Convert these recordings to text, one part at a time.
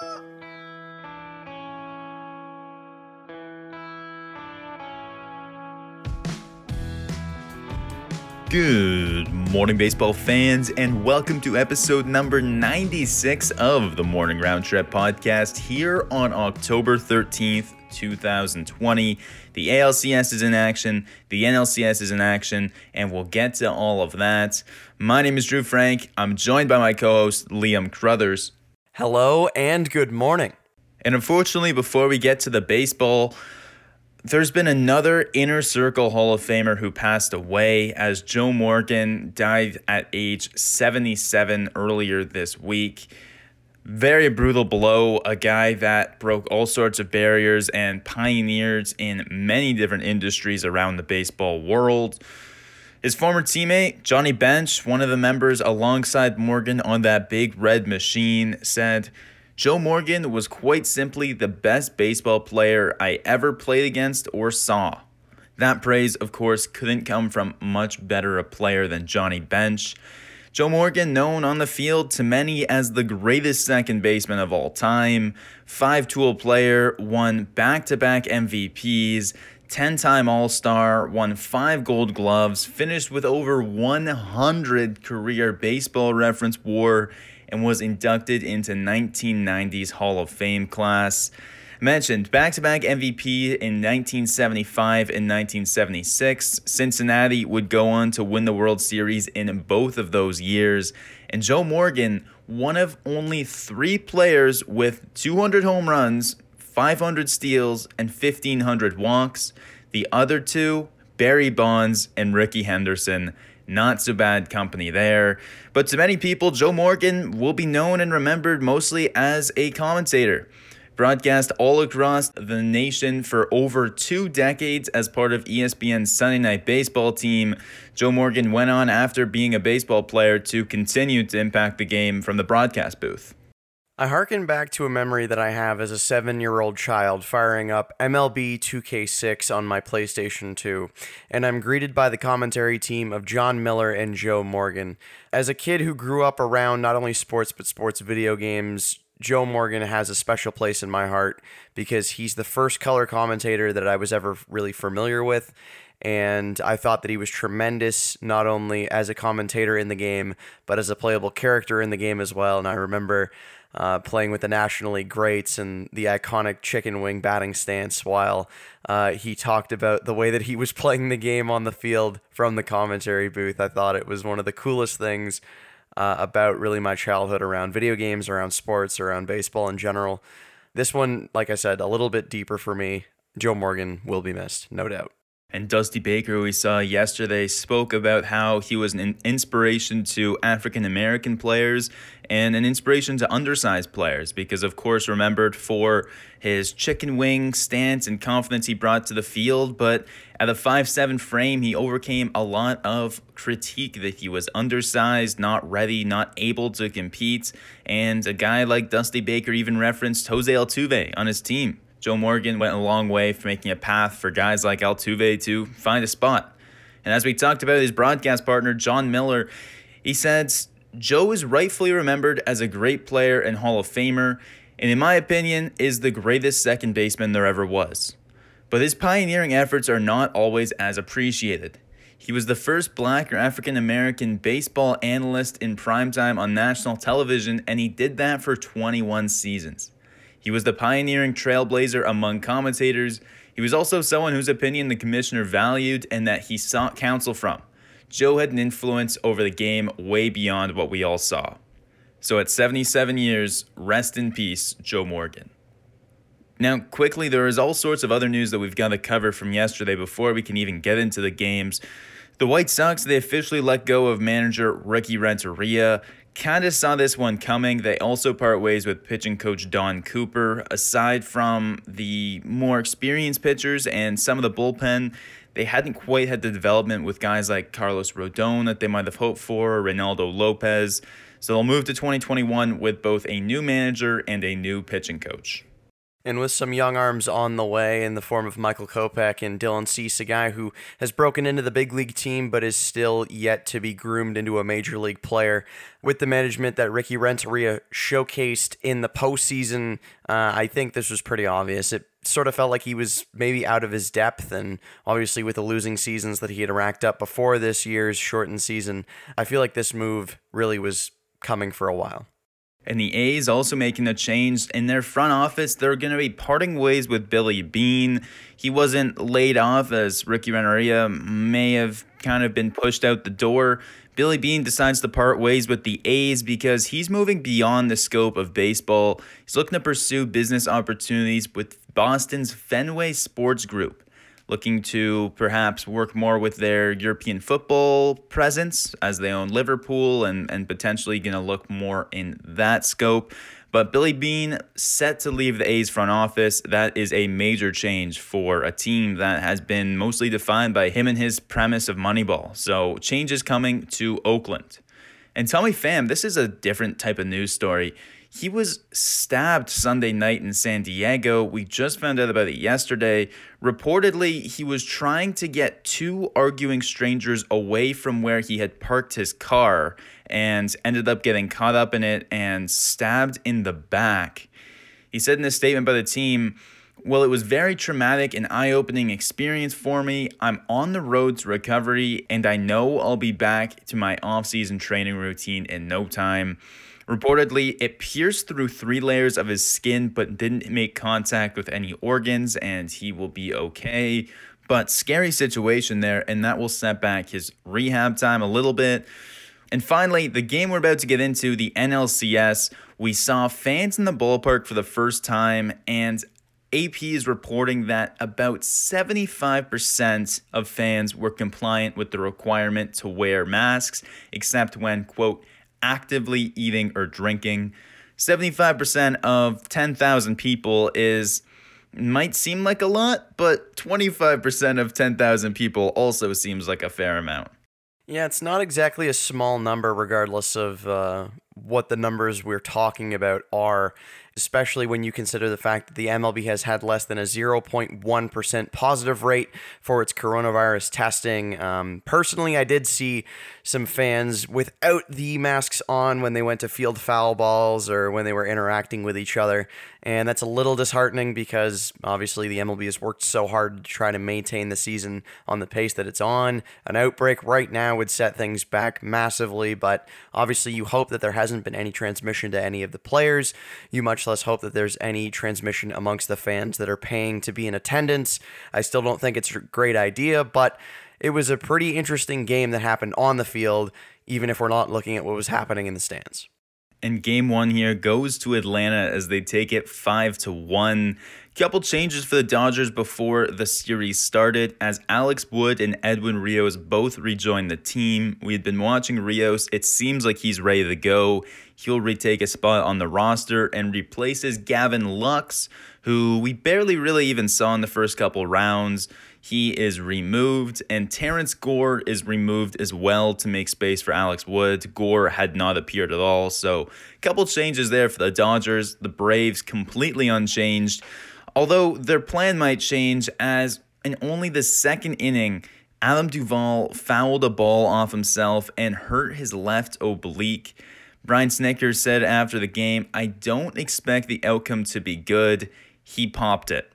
Good morning, baseball fans, and welcome to episode number 96 of the Morning Round Trip podcast here on October 13th, 2020. The ALCS is in action, the NLCS is in action, and we'll get to all of that. My name is Drew Frank. I'm joined by my co host, Liam Crothers. Hello, and good morning. And unfortunately, before we get to the baseball, there's been another inner circle Hall of Famer who passed away as Joe Morgan died at age 77 earlier this week. Very brutal blow, a guy that broke all sorts of barriers and pioneered in many different industries around the baseball world. His former teammate, Johnny Bench, one of the members alongside Morgan on that big red machine, said, Joe Morgan was quite simply the best baseball player I ever played against or saw. That praise, of course, couldn't come from much better a player than Johnny Bench. Joe Morgan, known on the field to many as the greatest second baseman of all time, five tool player, won back to back MVPs, 10 time All Star, won five gold gloves, finished with over 100 career baseball reference war, and was inducted into 1990's Hall of Fame class. Mentioned back to back MVP in 1975 and 1976. Cincinnati would go on to win the World Series in both of those years. And Joe Morgan, one of only three players with 200 home runs, 500 steals, and 1,500 walks. The other two, Barry Bonds and Rickey Henderson. Not so bad company there. But to many people, Joe Morgan will be known and remembered mostly as a commentator. Broadcast all across the nation for over two decades as part of ESPN's Sunday Night Baseball team, Joe Morgan went on after being a baseball player to continue to impact the game from the broadcast booth. I hearken back to a memory that I have as a seven year old child firing up MLB 2K6 on my PlayStation 2, and I'm greeted by the commentary team of Jon Miller and Joe Morgan. As a kid who grew up around not only sports but sports video games, Joe Morgan has a special place in my heart because he's the first color commentator that I was ever really familiar with. And I thought that he was tremendous, not only as a commentator in the game, but as a playable character in the game as well. And I remember uh, playing with the National League greats and the iconic chicken wing batting stance while uh, he talked about the way that he was playing the game on the field from the commentary booth. I thought it was one of the coolest things uh, about really my childhood around video games, around sports, around baseball in general. This one, like I said, a little bit deeper for me. Joe Morgan will be missed, no doubt. And Dusty Baker, we saw yesterday, spoke about how he was an inspiration to African American players and an inspiration to undersized players because, of course, remembered for his chicken wing stance and confidence he brought to the field. But at the 5'7 frame, he overcame a lot of critique that he was undersized, not ready, not able to compete. And a guy like Dusty Baker even referenced Jose Altuve on his team. Joe Morgan went a long way for making a path for guys like Altuve to find a spot. And as we talked about his broadcast partner, Jon Miller, he says Joe is rightfully remembered as a great player and Hall of Famer, and in my opinion, is the greatest second baseman there ever was. But his pioneering efforts are not always as appreciated. He was the first black or African American baseball analyst in primetime on national television, and he did that for 21 seasons. He was the pioneering trailblazer among commentators. He was also someone whose opinion the commissioner valued and that he sought counsel from. Joe had an influence over the game way beyond what we all saw. So at 77 years, rest in peace, Joe Morgan. Now, quickly, there is all sorts of other news that we've got to cover from yesterday before we can even get into the games. The White Sox, they officially let go of manager Ricky Renteria kind of saw this one coming. They also part ways with pitching coach Don Cooper. Aside from the more experienced pitchers and some of the bullpen, they hadn't quite had the development with guys like Carlos Rodon that they might have hoped for, or Reynaldo Lopez. So they'll move to 2021 with both a new manager and a new pitching coach. And with some young arms on the way in the form of Michael Kopech and Dylan Cease, a guy who has broken into the big league team but is still yet to be groomed into a major league player. With the management that Ricky Renteria showcased in the postseason, uh, I think this was pretty obvious. It sort of felt like he was maybe out of his depth, and obviously with the losing seasons that he had racked up before this year's shortened season, I feel like this move really was coming for a while. And the A's also making a change in their front office. They're going to be parting ways with Billy Beane. He wasn't laid off as Ricky Renteria may have kind of been pushed out the door. Billy Beane decides to part ways with the A's because he's moving beyond the scope of baseball. He's looking to pursue business opportunities with Boston's Fenway Sports Group looking to perhaps work more with their European football presence as they own Liverpool and, and potentially going to look more in that scope. But Billy Beane set to leave the A's front office. That is a major change for a team that has been mostly defined by him and his premise of Moneyball. So changes coming to Oakland. And tell me, fam, this is a different type of news story. He was stabbed Sunday night in San Diego. We just found out about it yesterday. Reportedly, he was trying to get two arguing strangers away from where he had parked his car and ended up getting caught up in it and stabbed in the back. He said in a statement by the team, well, it was very traumatic and eye opening experience for me. I'm on the road to recovery and I know I'll be back to my off season training routine in no time. Reportedly, it pierced through three layers of his skin but didn't make contact with any organs, and he will be okay. But scary situation there, and that will set back his rehab time a little bit. And finally, the game we're about to get into, the NLCS, we saw fans in the ballpark for the first time, and AP is reporting that about 75% of fans were compliant with the requirement to wear masks, except when, quote, actively eating or drinking. 75% of 10,000 people is might seem like a lot, but 25% of 10,000 people also seems like a fair amount. Yeah, it's not exactly a small number, regardless of uh, what the numbers we're talking about are especially when you consider the fact that the MLB has had less than a 0.1% positive rate for its coronavirus testing. Um, personally, I did see some fans without the masks on when they went to field foul balls or when they were interacting with each other. And that's a little disheartening because obviously the MLB has worked so hard to try to maintain the season on the pace that it's on. An outbreak right now would set things back massively, but obviously you hope that there hasn't been any transmission to any of the players. You much less hope that there's any transmission amongst the fans that are paying to be in attendance. I still don't think it's a great idea, but it was a pretty interesting game that happened on the field, even if we're not looking at what was happening in the stands. And game one here goes to Atlanta as they take it five to one. Couple changes for the Dodgers before the series started as Alex Wood and Edwin Rios both rejoined the team. We had been watching Rios. It seems like he's ready to go. He'll retake a spot on the roster and replaces Gavin Lux, who we barely really even saw in the first couple rounds. He is removed, and Terrence Gore is removed as well to make space for Alex Wood. Gore had not appeared at all, so a couple changes there for the Dodgers. The Braves completely unchanged, although their plan might change as in only the second inning, Adam Duvall fouled a ball off himself and hurt his left oblique. Brian Snitker said after the game, I don't expect the outcome to be good. He popped it.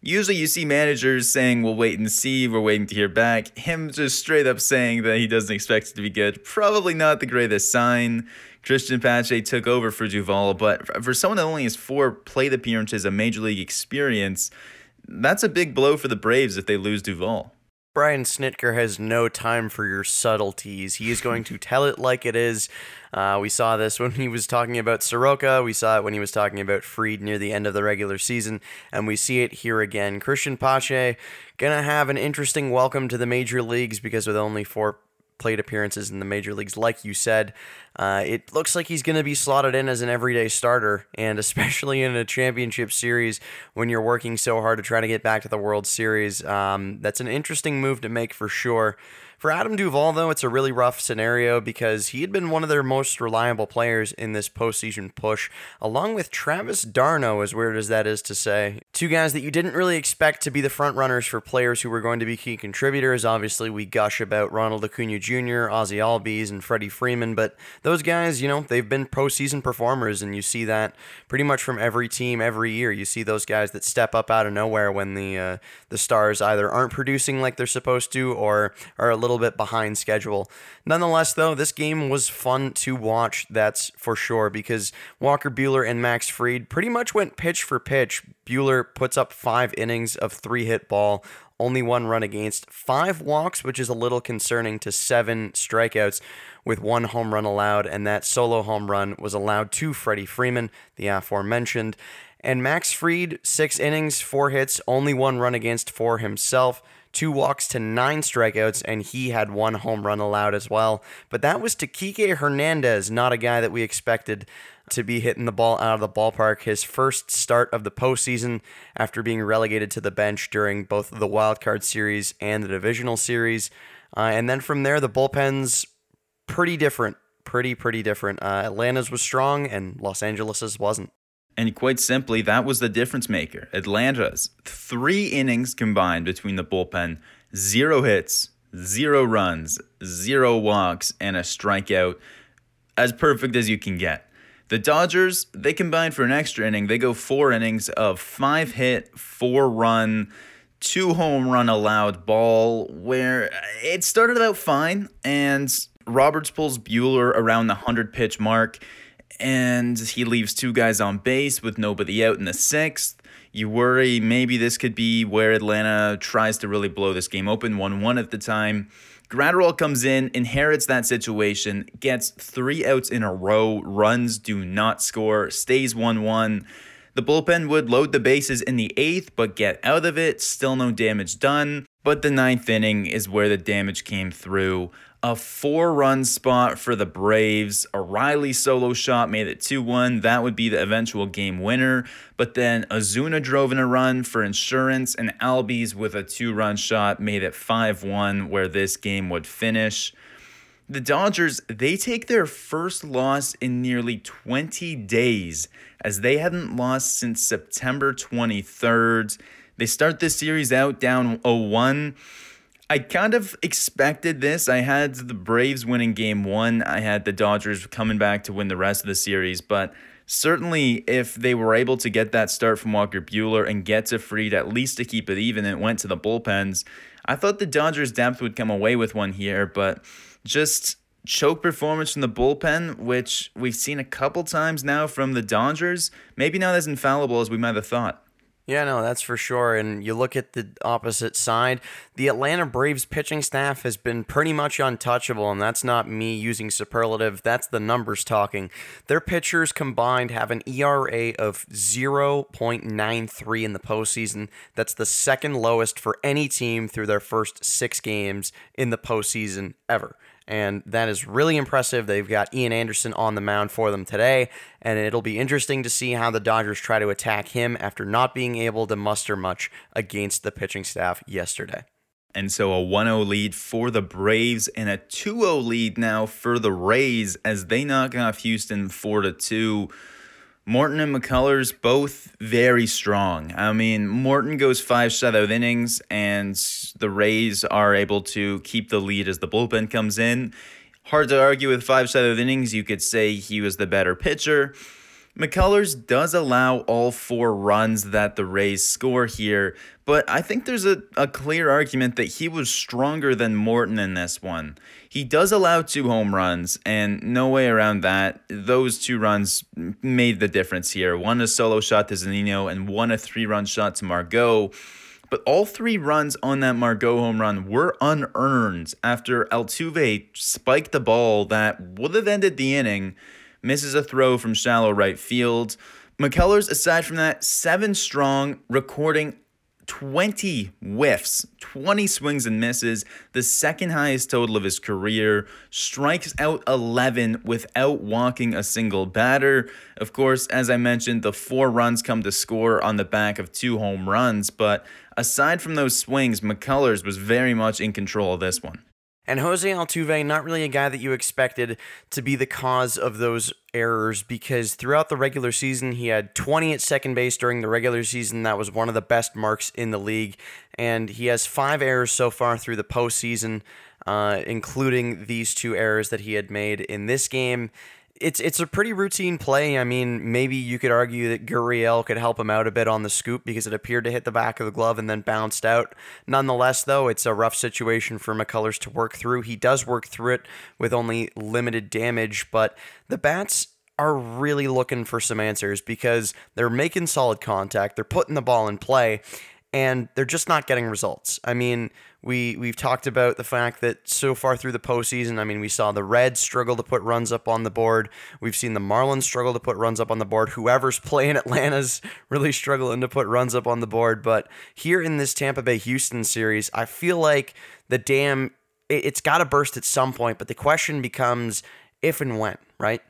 Usually you see managers saying, we'll wait and see, we're waiting to hear back. Him just straight up saying that he doesn't expect it to be good. Probably not the greatest sign. Cristian Pache took over for Duvall, but for someone that only has four plate appearances of major league experience, that's a big blow for the Braves if they lose Duvall. Brian Snitker has no time for your subtleties. He is going to tell it like it is. Uh, we saw this when he was talking about Soroka. We saw it when he was talking about Fried near the end of the regular season. And we see it here again. Cristian Pache going to have an interesting welcome to the major leagues because with only four plate appearances in the major leagues, like you said. Uh, it looks like he's going to be slotted in as an everyday starter, and especially in a championship series when you're working so hard to try to get back to the World Series. Um, that's an interesting move to make for sure. For Adam Duvall, though, it's a really rough scenario because he had been one of their most reliable players in this postseason push, along with Travis d'Arnaud, as weird as that is to say. Two guys that you didn't really expect to be the front runners for players who were going to be key contributors. Obviously, we gush about Ronald Acuna Jr., Ozzy Albies, and Freddie Freeman, but those guys, you know, they've been postseason performers, and you see that pretty much from every team every year. You see those guys that step up out of nowhere when the uh, the stars either aren't producing like they're supposed to or are a little bit behind schedule. Nonetheless, though, this game was fun to watch. That's for sure because Walker Buehler and Max Fried pretty much went pitch for pitch. Buehler puts up five innings of three hit ball only one run against, five walks, which is a little concerning, to seven strikeouts with one home run allowed, and that solo home run was allowed to Freddie Freeman, the aforementioned. And Max Fried, six innings, four hits, only one run against for himself two walks to nine strikeouts, and he had one home run allowed as well. But that was to Kike Hernandez, not a guy that we expected to be hitting the ball out of the ballpark. His first start of the postseason after being relegated to the bench during both the wild card series and the divisional series. Uh, and then from there, the bullpen's pretty different. Pretty, pretty different. Uh, Atlanta's was strong, and Los Angeles's wasn't. And quite simply, that was the difference maker. Atlanta's three innings combined between the bullpen, zero hits, zero runs, zero walks, and a strikeout, as perfect as you can get. The Dodgers, they combined for an extra inning. They go four innings of five hit, four run, two home run allowed ball, where it started out fine, and Roberts pulls Buehler around the 100 pitch mark and he leaves two guys on base with nobody out in the sixth. You worry maybe this could be where Atlanta tries to really blow this game open 1 1 at the time. Graterol comes in, inherits that situation, gets three outs in a row, runs, do not score, stays 1 1. The bullpen would load the bases in the eighth, but get out of it. Still no damage done. But the ninth inning is where the damage came through a four run spot for the Braves. A Riley solo shot made it 2 1. That would be the eventual game winner. But then Acuna drove in a run for insurance, and Albies with a two run shot made it 5 1, where this game would finish. The Dodgers, they take their first loss in nearly 20 days, as they hadn't lost since September 23rd. They start this series out down 0 1. I kind of expected this. I had the Braves winning game one. I had the Dodgers coming back to win the rest of the series. But certainly, if they were able to get that start from Walker Buehler and get to Fried at least to keep it even, it went to the bullpens, I thought the Dodgers' depth would come away with one here. But just choke performance from the bullpen, which we've seen a couple times now from the Dodgers, maybe not as infallible as we might have thought. Yeah, no, that's for sure. And you look at the opposite side, the Atlanta Braves pitching staff has been pretty much untouchable, and that's not me using superlative, that's the numbers talking. Their pitchers combined have an ERA of 0.93 in the postseason. That's the second lowest for any team through their first six games in the postseason ever and that is really impressive. They've got Ian Anderson on the mound for them today, and it'll be interesting to see how the Dodgers try to attack him after not being able to muster much against the pitching staff yesterday. And so a 1 0 lead for the Braves and a 2 0 lead now for the Rays as they knock off Houston 4 2. Morton and McCullers both very strong. I mean, Morton goes five shutout innings, and the Rays are able to keep the lead as the bullpen comes in. Hard to argue with five shutout innings. You could say he was the better pitcher. McCullers does allow all four runs that the Rays score here, but I think there's a, a clear argument that he was stronger than Morton in this one. He does allow two home runs, and no way around that. Those two runs made the difference here. One a solo shot to Zunino, and one a three run shot to Margot. But all three runs on that Margot home run were unearned after Altuve spiked the ball that would have ended the inning misses a throw from shallow right field. McCullers, aside from that, seven strong, recording 20 whiffs, 20 swings and misses, the second highest total of his career, strikes out 11 without walking a single batter. Of course, as I mentioned, the four runs come to score on the back of two home runs, but aside from those swings, McCullers was very much in control of this one. And Jose Altuve, not really a guy that you expected to be the cause of those errors because throughout the regular season, he had 20 at second base during the regular season. That was one of the best marks in the league. And he has five errors so far through the postseason, uh, including these two errors that he had made in this game it's it's a pretty routine play. I mean, maybe you could argue that Gurriel could help him out a bit on the scoop because it appeared to hit the back of the glove and then bounced out. Nonetheless, though, it's a rough situation for McCullers to work through. He does work through it with only limited damage, but the bats are really looking for some answers because they're making solid contact, they're putting the ball in play, and they're just not getting results. I mean, we we've talked about the fact that so far through the postseason, I mean, we saw the Reds struggle to put runs up on the board. We've seen the Marlins struggle to put runs up on the board. Whoever's playing Atlanta's really struggling to put runs up on the board. But here in this Tampa Bay Houston series, I feel like the dam it, it's got to burst at some point. But the question becomes if and when, right?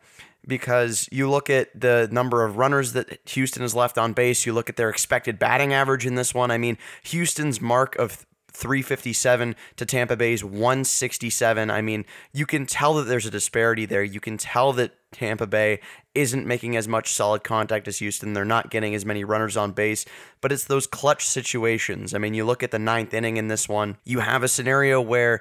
Because you look at the number of runners that Houston has left on base, you look at their expected batting average in this one. I mean, Houston's mark of 357 to Tampa Bay's 167. I mean, you can tell that there's a disparity there. You can tell that Tampa Bay isn't making as much solid contact as Houston. They're not getting as many runners on base, but it's those clutch situations. I mean, you look at the ninth inning in this one, you have a scenario where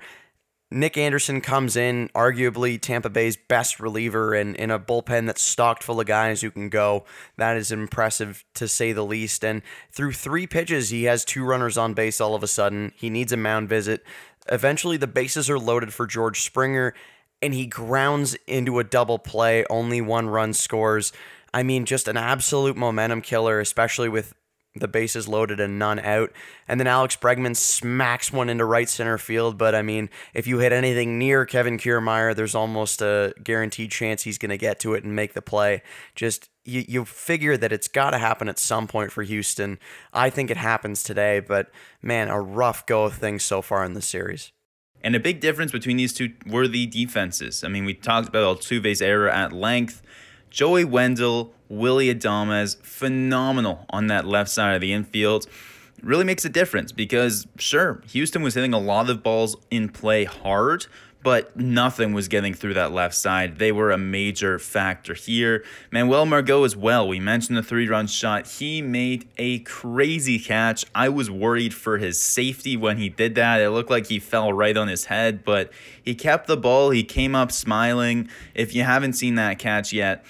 Nick Anderson comes in, arguably Tampa Bay's best reliever, and in a bullpen that's stocked full of guys who can go. That is impressive to say the least. And through three pitches, he has two runners on base all of a sudden. He needs a mound visit. Eventually, the bases are loaded for George Springer, and he grounds into a double play. Only one run scores. I mean, just an absolute momentum killer, especially with the bases loaded and none out. And then Alex Bregman smacks one into right center field. But I mean, if you hit anything near Kevin Kiermaier, there's almost a guaranteed chance he's going to get to it and make the play. Just you, you figure that it's got to happen at some point for Houston. I think it happens today, but man, a rough go of things so far in the series. And a big difference between these two were the defenses. I mean, we talked about Altuve's error at length. Joey Wendle, Willy Adames, phenomenal on that left side of the infield. Really makes a difference because, sure, Houston was hitting a lot of balls in play hard, but nothing was getting through that left side. They were a major factor here. Manuel Margot as well. We mentioned the three run shot. He made a crazy catch. I was worried for his safety when he did that. It looked like he fell right on his head, but he kept the ball. He came up smiling. If you haven't seen that catch yet,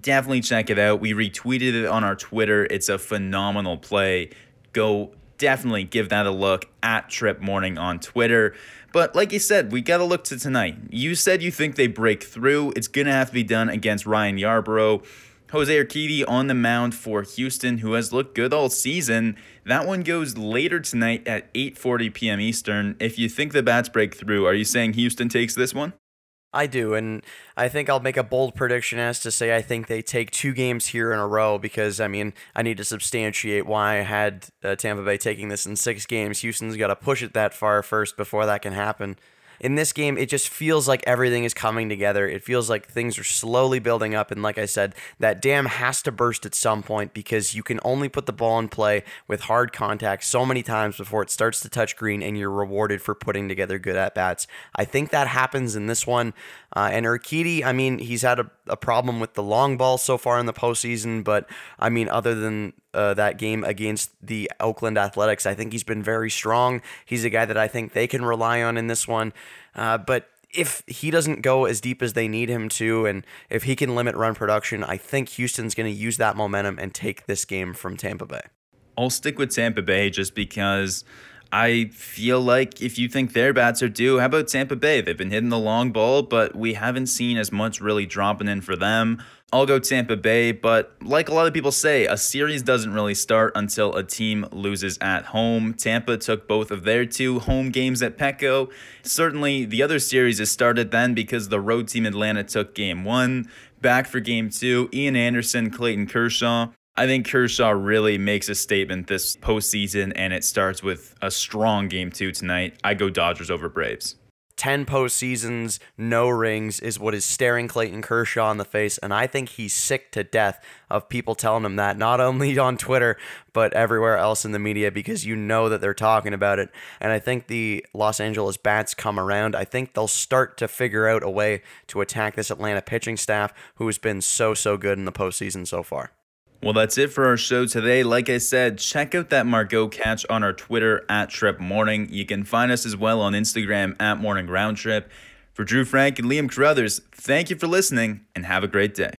definitely check it out. We retweeted it on our Twitter. It's a phenomenal play. Go definitely give that a look at Trip Morning on Twitter. But like you said, we got to look to tonight. You said you think they break through. It's going to have to be done against Ryan Yarbrough. Jose Urquidy on the mound for Houston, who has looked good all season. That one goes later tonight at 8:40 p.m. Eastern. If you think the bats break through, are you saying Houston takes this one? I do, and I think I'll make a bold prediction as to say I think they take two games here in a row because I mean I need to substantiate why I had uh, Tampa Bay taking this in six games. Houston's got to push it that far first before that can happen in this game, it just feels like everything is coming together. It feels like things are slowly building up. And like I said, that dam has to burst at some point because you can only put the ball in play with hard contact so many times before it starts to touch green and you're rewarded for putting together good at bats. I think that happens in this one. Uh, and Urquidy, I mean, he's had a, a problem with the long ball so far in the postseason, but I mean, other than uh, that game against the Oakland Athletics, I think he's been very strong. He's a guy that I think they can rely on in this one. Uh, but if he doesn't go as deep as they need him to, and if he can limit run production, I think Houston's going to use that momentum and take this game from Tampa Bay. I'll stick with Tampa Bay just because I feel like if you think their bats are due, how about Tampa Bay? They've been hitting the long ball, but we haven't seen as much really dropping in for them. I'll go Tampa Bay, but like a lot of people say, a series doesn't really start until a team loses at home. Tampa took both of their two home games at Petco. Certainly, the other series has started then because the road team Atlanta took game one. Back for game two, Ian Anderson, Clayton Kershaw. I think Kershaw really makes a statement this postseason, and it starts with a strong game two tonight. I go Dodgers over Braves. 10 postseasons, no rings is what is staring Clayton Kershaw in the face. And I think he's sick to death of people telling him that, not only on Twitter, but everywhere else in the media, because you know that they're talking about it. And I think the Los Angeles Bats come around. I think they'll start to figure out a way to attack this Atlanta pitching staff, who has been so, so good in the postseason so far. Well, that's it for our show today. Like I said, check out that Margot catch on our Twitter at Trip Morning. You can find us as well on Instagram at Morning Round Trip. For Drew Frank and Liam Carruthers, thank you for listening and have a great day.